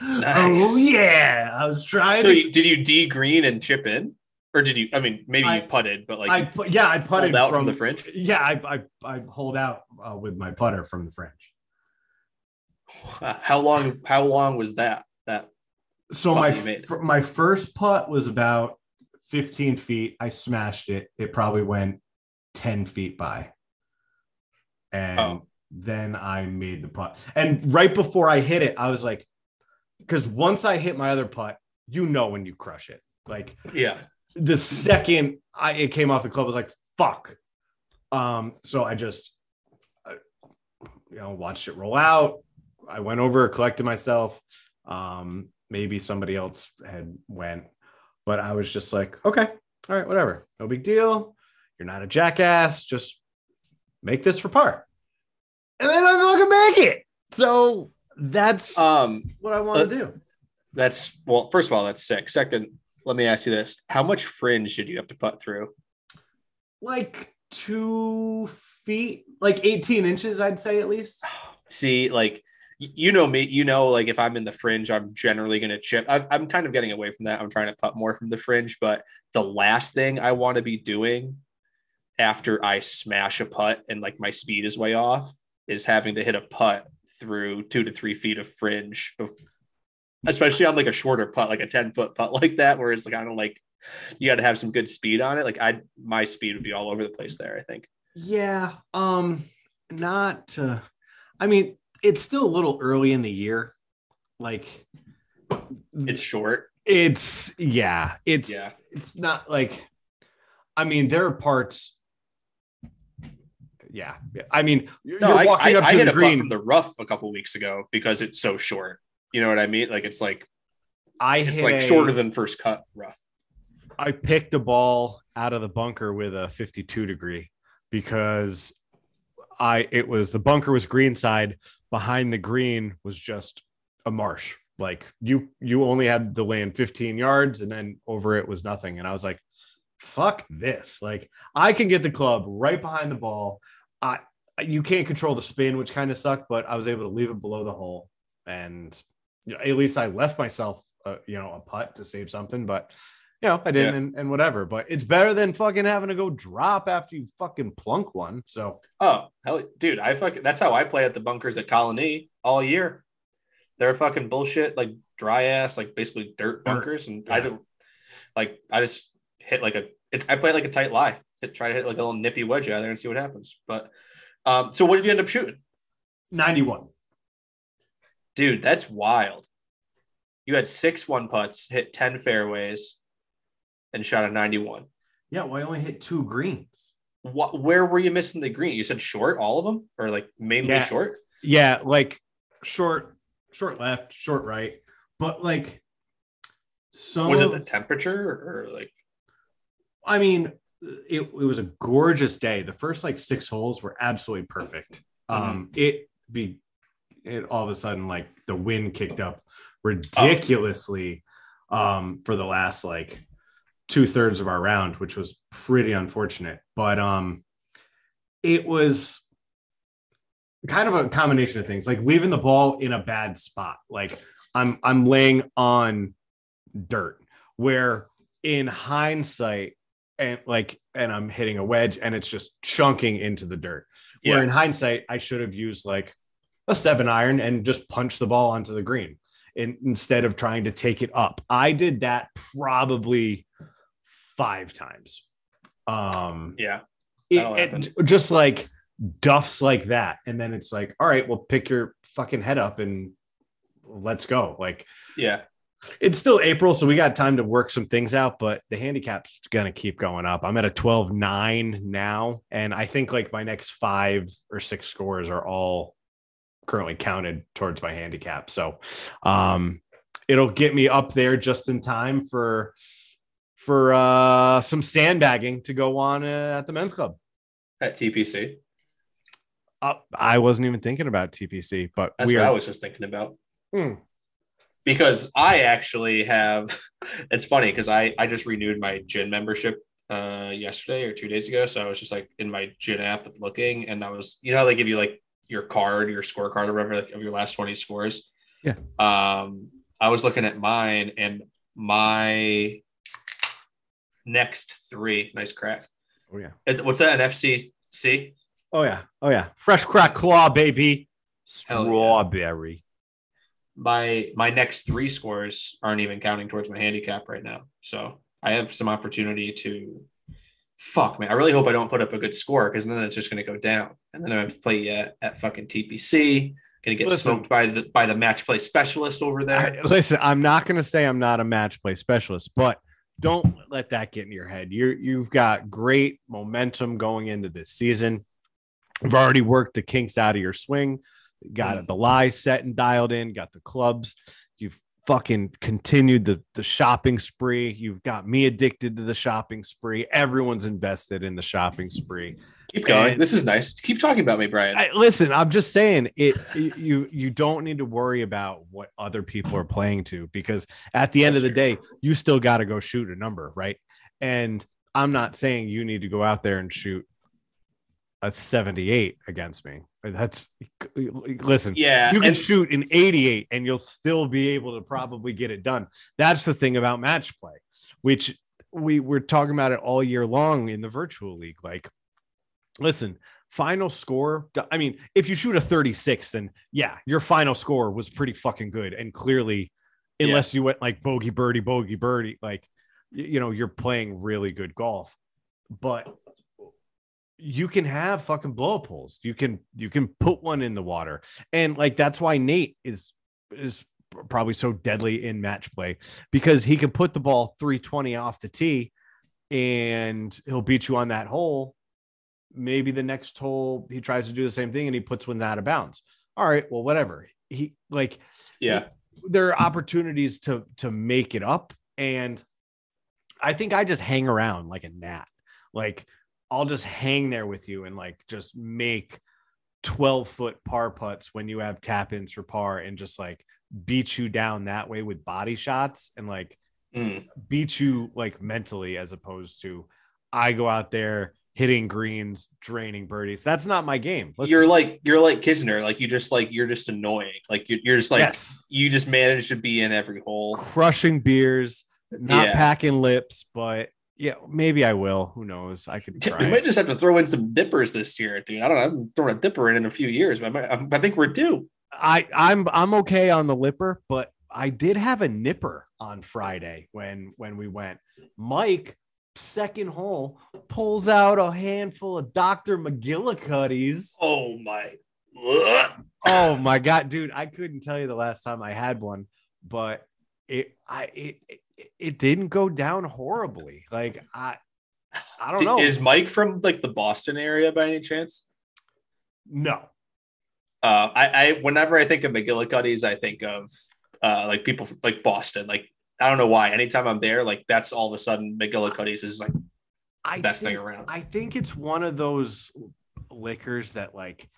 S2: Nice. Oh yeah. I was trying.
S1: So to... did you de green and chip in? or did you? I mean, maybe I, you putted, but like,
S2: I yeah, I putted
S1: out from, from, the fringe.
S2: Yeah, I I, I hold out uh, with my putter from the fringe.
S1: How long? How long was that? That
S2: so my my first putt was about 15 feet. I smashed it. It probably went 10 feet by, and oh. then I made the putt. And right before I hit it, I was like, because once I hit my other putt, you know when you crush it. Like,
S1: yeah,
S2: the second I it came off the club, I was like, fuck. Um, so I just I, you know watched it roll out. I went over, collected myself. Um, maybe somebody else had went, but I was just like, okay, all right, whatever, no big deal. You're not a jackass. Just make this for par, and then I'm gonna make it. So that's um what I want to uh, do.
S1: That's well, first of all, that's sick. Second, let me ask you this: How much fringe did you have to put through?
S2: Like two feet, like 18 inches, I'd say at least.
S1: See, like you know me, you know, like if I'm in the fringe, I'm generally going to chip. i am kind of getting away from that. I'm trying to putt more from the fringe, but the last thing I want to be doing after I smash a putt and like my speed is way off is having to hit a putt through two to three feet of fringe especially on like a shorter putt, like a 10 foot putt like that, where it's like don't like you got to have some good speed on it. Like I, my speed would be all over the place there. I think.
S2: Yeah. Um, not. Uh, I mean, it's still a little early in the year. Like,
S1: it's short.
S2: It's yeah. It's yeah. It's not like. I mean, there are parts. Yeah, I mean, you're
S1: no, walking I, up I, to I hit the green. from the rough a couple weeks ago because it's so short. You know what I mean? Like it's like I it's like a, shorter than first cut rough.
S2: I picked a ball out of the bunker with a 52 degree because I it was the bunker was green side behind the green was just a marsh. Like you you only had to land 15 yards and then over it was nothing. And I was like, fuck this. Like I can get the club right behind the ball. I you can't control the spin, which kind of sucked, but I was able to leave it below the hole and you know, at least I left myself, a, you know, a putt to save something, but you know, I didn't, yeah. and, and, whatever. But it's better than fucking having to go drop after you fucking plunk one. So,
S1: oh hell, dude, I fucking that's how I play at the bunkers at Colony all year. They're fucking bullshit, like dry ass, like basically dirt bunkers, and yeah. I don't like. I just hit like a. It's I play like a tight lie. Hit, try to hit like a little nippy wedge out there and see what happens. But um, so what did you end up shooting?
S2: Ninety one.
S1: Dude, that's wild. You had six one putts, hit 10 fairways, and shot a 91.
S2: Yeah, well, I only hit two greens.
S1: What where were you missing the green? You said short, all of them, or like mainly
S2: yeah.
S1: short?
S2: Yeah, like short, short left, short right. But like
S1: so was it the temperature or like
S2: I mean, it, it was a gorgeous day. The first like six holes were absolutely perfect. Mm-hmm. Um, it be it all of a sudden like the wind kicked up ridiculously oh. um, for the last like two thirds of our round, which was pretty unfortunate. But um, it was kind of a combination of things, like leaving the ball in a bad spot. Like I'm I'm laying on dirt, where in hindsight, and like and I'm hitting a wedge and it's just chunking into the dirt. Where in hindsight, I should have used like a seven iron and just punch the ball onto the green in, instead of trying to take it up. I did that probably five times. Um,
S1: yeah.
S2: It, it, just like duffs like that. And then it's like, all right, well, pick your fucking head up and let's go. Like,
S1: yeah.
S2: It's still April, so we got time to work some things out, but the handicap's going to keep going up. I'm at a 12 9 now. And I think like my next five or six scores are all currently counted towards my handicap. So, um, it'll get me up there just in time for for uh some sandbagging to go on uh, at the men's club.
S1: At TPC.
S2: Uh, I wasn't even thinking about TPC, but
S1: That's
S2: we
S1: what
S2: are.
S1: I was just thinking about.
S2: Hmm.
S1: Because I actually have it's funny because I, I just renewed my GHIN membership uh yesterday or two days ago. So I was just like in my GHIN app looking and I was you know how they give you like your card, your scorecard or whatever like, of your last 20 scores.
S2: Yeah.
S1: Um I was looking at mine and my next three, nice crack.
S2: Oh yeah.
S1: What's that? An FCC?
S2: Oh yeah. Oh yeah. Fresh crack claw, baby.
S1: Hell yeah.
S2: Strawberry.
S1: my my next three scores aren't even counting towards my handicap right now. So I have some opportunity to fuck man. I really hope I don't put up a good score because then it's just gonna go down. And then I have to play at, at fucking TPC. Gonna get
S2: Listen.
S1: smoked by the by the match play specialist over there.
S2: I- listen, I'm not going to say I'm not a match play specialist, but don't let that get in your head. You're you've got great momentum going into this season. You've already worked the kinks out of your swing, got
S1: Mm.
S2: the lie set and dialed in, got the clubs. You've fucking continued the the shopping spree. You've got me addicted to the shopping spree. Everyone's invested in the shopping spree.
S1: Keep going.
S2: and-
S1: this is nice. Keep talking about me, Brian.
S2: I, listen, I'm just saying it. You you don't need to worry about what other people are playing to because at the end
S1: That's
S2: of the
S1: true.
S2: day, you still got to go shoot a number, right? And I'm not saying you need to go out there and shoot a 78 against me. That's listen.
S1: yeah.
S2: You can
S1: and-
S2: shoot an 88 and you'll still be able to probably get it done. That's the thing about match play, which we we're talking about it all year long in the virtual league. Like, listen, final score. I mean, if you shoot a 36, then yeah, your final score was pretty fucking good. And clearly,
S1: Yeah.
S2: unless you went like bogey birdie, bogey birdie, like you know, you're playing really good golf. But you can have fucking blow up holes. You can you can put one in the water. And like that's why Nate is is probably so deadly in match play because he can put the ball 320 off the tee and he'll beat you on that hole. Maybe the next hole he tries to do the same thing and he puts one out of bounds. All right, well, whatever. He like
S1: yeah.
S2: there are opportunities to to make it up and i think i just hang around like a gnat like i'll just hang there with you and like just make 12 foot par putts when you have tap ins for par and just like beat you down that way with body shots and like
S1: Mm.
S2: beat you like mentally as opposed to i go out there hitting greens draining birdies that's not my game
S1: You're like you're like Kisner. Like you just like you're just annoying. Like you're, you're just like
S2: yes
S1: you just manage to be in every hole.
S2: crushing beers, not
S1: Yeah.
S2: packing lips, but yeah, maybe I will. Who knows? I could
S1: We might just have to throw in some dippers this year, dude. I don't know. I'm throwing a dipper in in a few years, but I, might, I think we're due.
S2: I I'm I'm okay on the lipper, but I did have a nipper on Friday when when we went. Mike, second hole, pulls out a handful of Dr. McGillicuddy's.
S1: Oh my!
S2: Oh my god, dude! I couldn't tell you the last time I had one, but it I it it, it didn't go down horribly. Like I I don't
S1: Did-
S2: know.
S1: Is Mike from like the Boston area by any chance?
S2: no.
S1: Uh, I, I whenever I think of McGillicuddy's, I think of uh, like people from, like Boston. Like I don't know why. Anytime I'm there, like that's all of a sudden McGillicuddy's is like
S2: I
S1: best
S2: think,
S1: thing around.
S2: I think it's one of those liquors that like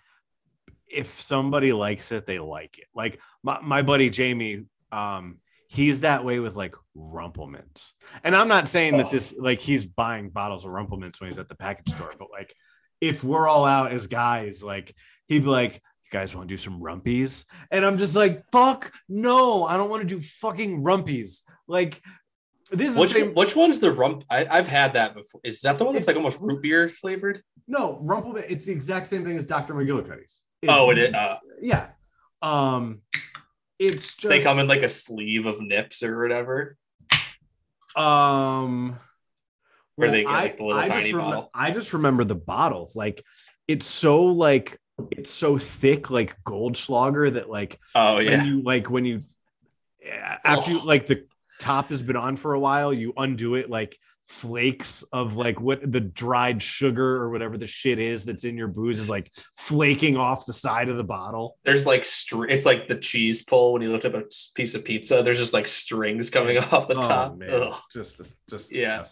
S2: if somebody likes it, they like it. Like my, my buddy Jamie, um, he's that way with like Rumple Minze. And I'm not saying that
S1: Oh.
S2: this like he's buying bottles of Rumple Minze when he's at the package store, but like if we're all out as guys, like he'd be like, You guys want to do some rumpies? And I'm just like, fuck no, I don't want to do fucking rumpies. Like this is
S1: Which
S2: the same
S1: which one's the rump? I, I've had that before. Is that the one that's like almost root beer flavored?
S2: No, Rumplement. It's the exact same thing as Dr. McGillicuddy's. It-
S1: Oh, it is. Uh,
S2: Yeah. Um, it's just
S1: they come in like a sleeve of nips or whatever.
S2: um.
S1: Where they get, like, the little
S2: just
S1: tiny
S2: remem-
S1: bottle.
S2: I just remember the bottle. Like it's so like it's so thick, like Goldschlager, that like
S1: Oh
S2: when
S1: yeah.
S2: you like when you after you like the top has been on for a while, you undo it like flakes of like what the dried sugar or whatever the shit is that's in your booze is like flaking off the side of the bottle.
S1: There's like str- it's like the cheese pull when you lift up a piece of pizza. There's just like strings coming off the
S2: Oh,
S1: top.
S2: man.
S1: Ugh.
S2: Just just
S1: Yeah.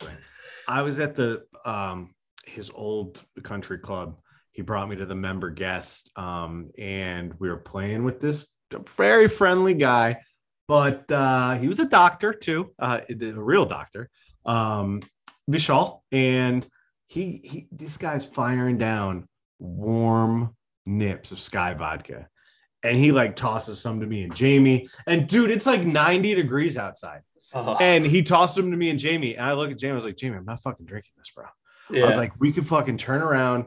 S2: I was at the um his old country club. He brought me to the member guest um and we were playing with this very friendly guy, but uh he was a doctor too, uh a real doctor. Um Vishal and he he this guy's firing down warm nips of Skyy vodka. And he like tosses some to me and Jamie. And dude, it's like 90 degrees outside.
S1: Ugh.
S2: And he tossed them to me and Jamie. And I look at Jamie, I was like, Jamie, I'm not fucking drinking this, bro.
S1: yeah.
S2: I was like, we could fucking turn around,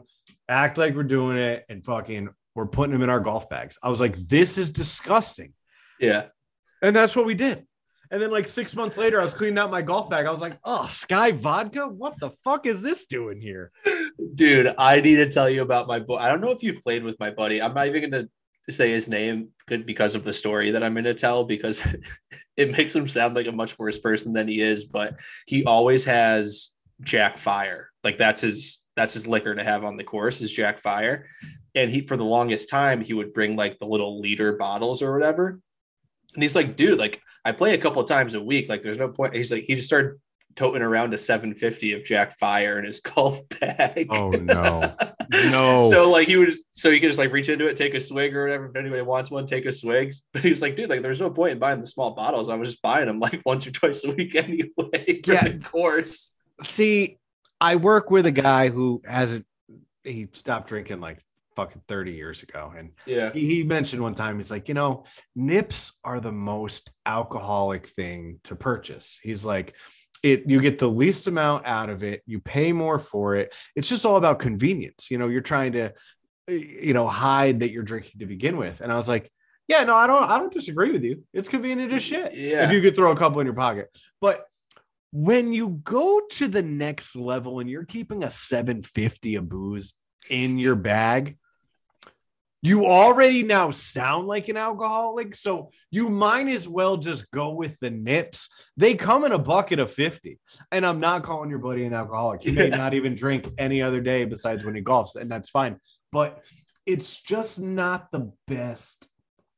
S2: act like we're doing it, and fucking we're putting them in our golf bags. I was like, this is disgusting.
S1: yeah.
S2: And that's what we did. And then like six months later, I was cleaning out my golf bag. I was like, oh, Skyy Vodka? What the fuck is this doing here?
S1: Dude, I need to tell you about my boy. I don't know if you've played with my buddy. I'm not even gonna say his name good because of the story that I'm gonna tell because it makes him sound like a much worse person than he is, but he always has Jack Fire. Like that's his that's his liquor to have on the course is Jack Fire. And he for the longest time he would bring like the little liter bottles or whatever. And he's like, dude, like I play a couple of times a week. Like there's no point. He's like, he just started toting around a 750 of Jack Fire in his golf bag.
S2: Oh no. No.
S1: So like he would just so he could just like reach into it, take a swig or whatever. If anybody wants one, take a swig. But he was like, dude, like there's no point in buying the small bottles. I was just buying them like once or twice a week anyway for
S2: Yeah.
S1: the course.
S2: See, I work with a guy who hasn't he stopped drinking like fucking 30 years ago. And
S1: Yeah.
S2: he, he mentioned one time, he's like, you know, nips are the most alcoholic thing to purchase. He's like, it you get the least amount out of it, you pay more for it. It's just all about convenience. You know, you're trying to you know hide that you're drinking to begin with. And I was like, yeah, no, I don't I don't disagree with you. It's convenient as shit.
S1: Yeah.
S2: If you could throw a couple in your pocket. But when you go to the next level and you're keeping a 750 of booze in your bag, you already now sound like an alcoholic. So you might as well just go with the nips. They come in a bucket of 50. And I'm not calling your buddy an alcoholic. He may not even drink any other day besides when he golfs, and that's fine. But it's just not the best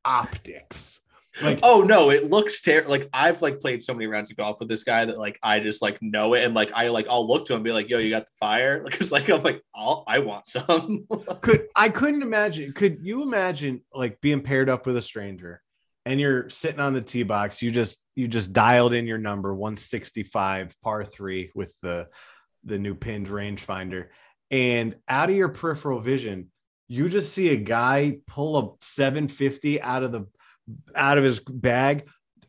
S2: optics. Like,
S1: Oh no, it looks terrible. Like I've like played so many rounds of golf with this guy that like I just like know it and like I like I'll look to him and be like, "Yo, you got the fire?" Because like I'm like, I'll, I want some.
S2: could I couldn't imagine. Could you imagine like being paired up with a stranger and you're sitting on the tee box? You just you just dialed in your number 165 par three with the the new pinned rangefinder, and out of your peripheral vision, you just see a guy pull a 750 out of the out of his bag,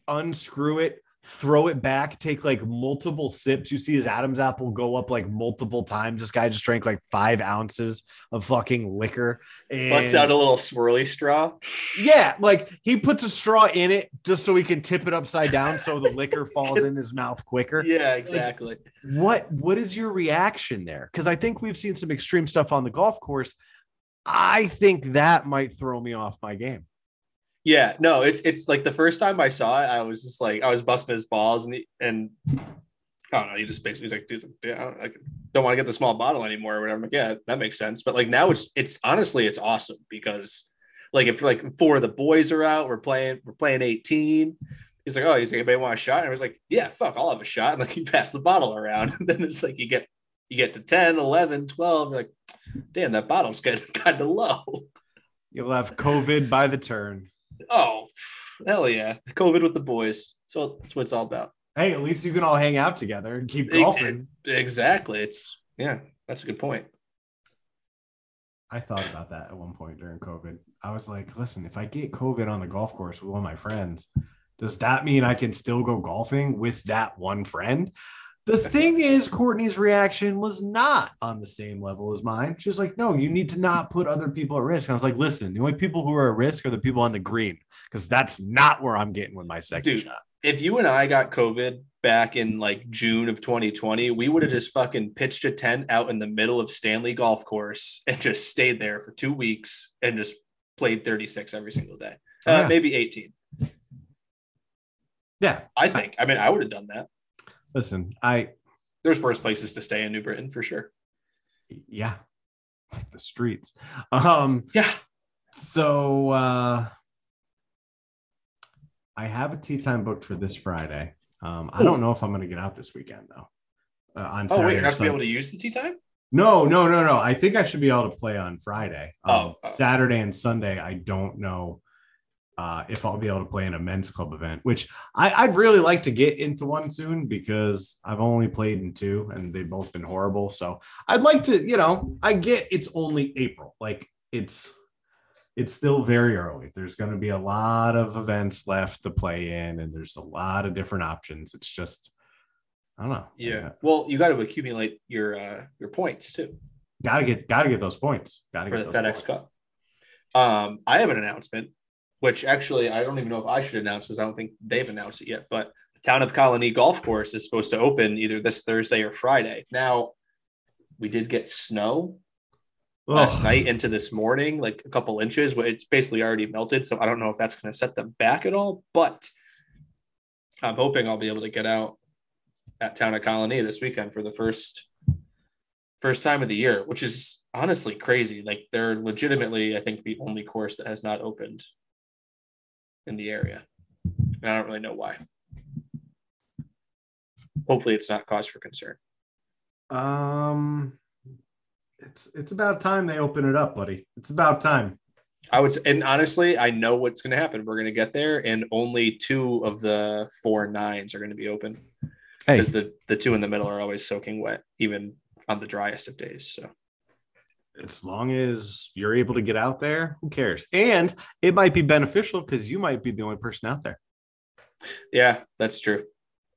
S2: unscrew it. Throw it back, take like multiple sips. You see his Adam's apple go up like multiple times. This guy just drank like five ounces of fucking liquor. And
S1: Bust out a little swirly straw.
S2: yeah, like he puts a straw in it just so he can tip it upside down so the liquor falls in his mouth quicker.
S1: Yeah, exactly.
S2: What what is your reaction there? Because I think we've seen some extreme stuff on the golf course. I think that might throw me off my game.
S1: Yeah, no, it's it's like the first time I saw it, I was just like I was busting his balls and he, and I don't know. He just basically was like, dude, I don't, don't want to get the small bottle anymore or whatever. I'm like, yeah, that makes sense. But like now it's it's honestly it's awesome because like if like four of the boys are out, we're playing we're playing 18. He's like, oh, he's like, anybody want a shot? And I was like, yeah, fuck, I'll have a shot. And like you pass the bottle around. And then it's like you get you get to 10, 11, 12. You're like, damn, that bottle's getting kind of low.
S2: You'll have COVID by the turn.
S1: Oh, hell yeah. COVID with the boys. So that's what it's all about.
S2: Hey, at least you can all hang out together and keep golfing.
S1: Exactly. It's, yeah, that's a good point.
S2: I thought about that at one point during COVID. I was like, listen, if I get COVID on the golf course with one of my friends, does that mean I can still go golfing with that one friend? The thing is, Courtney's reaction was not on the same level as mine. She was like, no, you need to not put other people at risk. And I was like, listen, the only people who are at risk are the people on the green, because that's not where I'm getting with my second
S1: Dude.
S2: shot.
S1: If you and I got COVID back in like June of 2020, we would have just fucking pitched a tent out in the middle of Stanley Golf Course and just stayed there for two weeks and just played 36 every single day. Uh,
S2: Yeah.
S1: Maybe 18.
S2: Yeah.
S1: I think. I mean, I would have done that.
S2: Listen, I
S1: there's worse places to stay in New Britain for sure.
S2: Yeah, like the streets. Um,
S1: Yeah.
S2: so uh, I have a tee time booked for this Friday. Um, I don't know if I'm going to get out this weekend though. Uh, on
S1: Oh
S2: Saturday
S1: wait, you're not gonna be able to use the tee time?
S2: No, no, no, no. I think I should be able to play on Friday. Um,
S1: Oh, oh.
S2: Saturday and Sunday, I don't know uh, if I'll be able to play in a men's club event, which I, I'd really like to get into one soon because I've only played in two and they've both been horrible. So I'd like to, you know, I get it's only April. Like it's it's still very early. There's going to be a lot of events left to play in, and there's a lot of different options. It's just, I don't know.
S1: Yeah. Well, you got to accumulate your uh your points too
S2: gotta get gotta get those points. Gotta get
S1: the FedEx
S2: points.
S1: Cup. Um, I have an announcement, which actually I don't even know if I should announce because I don't think they've announced it yet. But the town of Colony Golf Course is supposed to open either this Thursday or Friday. Now, we did get snow last night into this morning, like a couple inches. But it's basically already melted, so I don't know if that's going to set them back at all. But I'm hoping I'll be able to get out at town of Colony this weekend for the first first time of the year, which is honestly crazy. Like they're legitimately, I think, the only course that has not opened in the area. And I don't really know why. Hopefully, it's not cause for concern.
S2: Um, it's it's about time they open it up, buddy. It's about time.
S1: I would, say, and honestly, I know what's going to happen. We're going to get there, and only two of the four nines are going to be open
S2: Hey,
S1: because the the two in the middle are always soaking wet, even on the driest of days. So
S2: as long as you're able to get out there, who cares? And it might be beneficial because you might be the only person out there.
S1: yeah, that's true.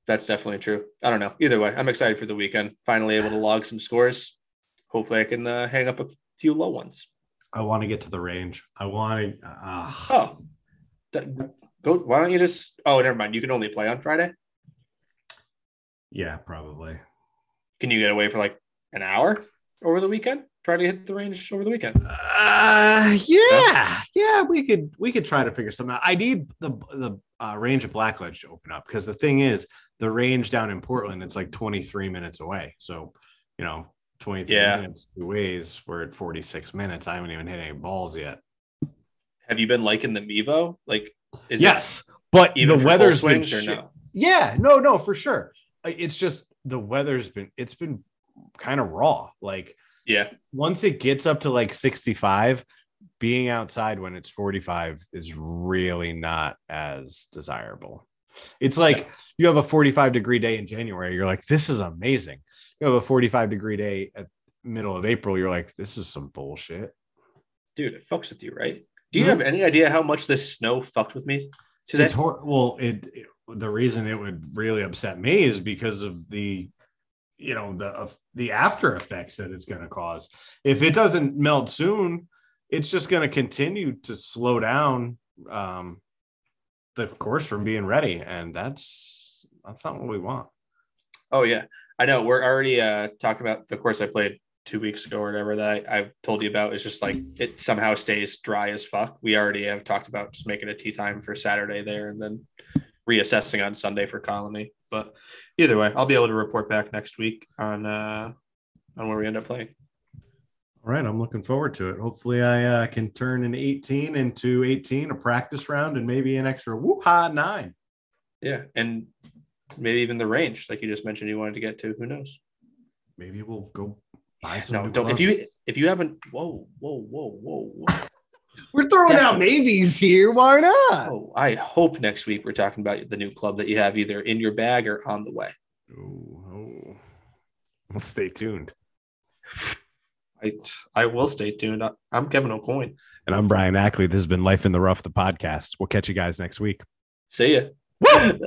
S1: That's definitely true. I don't know. Either way, I'm excited for the weekend. Finally able to log some scores. Hopefully, I can uh, hang up a few low ones.
S2: I want to get to the range. I want to. Uh,
S1: Oh, D- go. Why don't you just? Oh, never mind. You can only play on Friday.
S2: yeah, probably.
S1: Can you get away for like an hour over the weekend? Try to hit the range over the weekend.
S2: Uh, yeah, yeah, we could we could try to figure something out. I need the the uh, range of Blackledge to open up because the thing is, the range down in Portland, it's like 23 minutes away. So, you know, 23
S1: Yeah.
S2: minutes two ways. We're at 46 minutes. I haven't even hit any balls yet.
S1: Have you been liking the Mevo? Like, is it
S2: yes, but
S1: even
S2: the weather's been
S1: swings or no?
S2: Yeah, no, no, for sure. It's just the weather's been it's been kind of raw. Like
S1: Yeah,
S2: once it gets up to like 65, being outside when it's 45 is really not as desirable. It's like you have a 45 degree day in January, you're like, this is amazing. You have a 45 degree day at middle of April, you're like, this is some bullshit.
S1: dude, it fucks with you, right? Do you
S2: Mhm.
S1: have any idea how much this snow fucked with me today?
S2: It's hor- well, it, it- the reason it would really upset me is because of the you know the of the after effects that it's going to cause. If it doesn't melt soon, it's just going to continue to slow down um the course from being ready and that's that's not what we want.
S1: Oh yeah, I know. We're already uh talking about the course I played two weeks ago or whatever that I, I've told you about. It's just like it somehow stays dry as fuck. We already have talked about just making a tee time for Saturday there and then reassessing on Sunday for Colony. But either way, I'll be able to report back next week on uh on where we end up playing.
S2: All right, I'm looking forward to it. Hopefully, I uh, can turn an 18 into 18, a practice round, and maybe an extra woo-ha nine.
S1: Yeah, and maybe even the range, like you just mentioned, you wanted to get to. Who knows?
S2: Maybe we'll go buy some.
S1: No, don't. If you if you haven't, whoa, whoa, whoa, whoa, whoa.
S2: We're throwing out
S1: Definitely.
S2: maybes here. Why not?
S1: Oh, I hope next week we're talking about the new club that you have either in your bag or on the way.
S2: Oh, oh. Well, stay tuned.
S1: I I will stay tuned. I- I'm Kevin O'Coin.
S2: And I'm Brian Ackley. This has been Life in the Rough, the podcast. We'll catch you guys next week.
S1: See ya.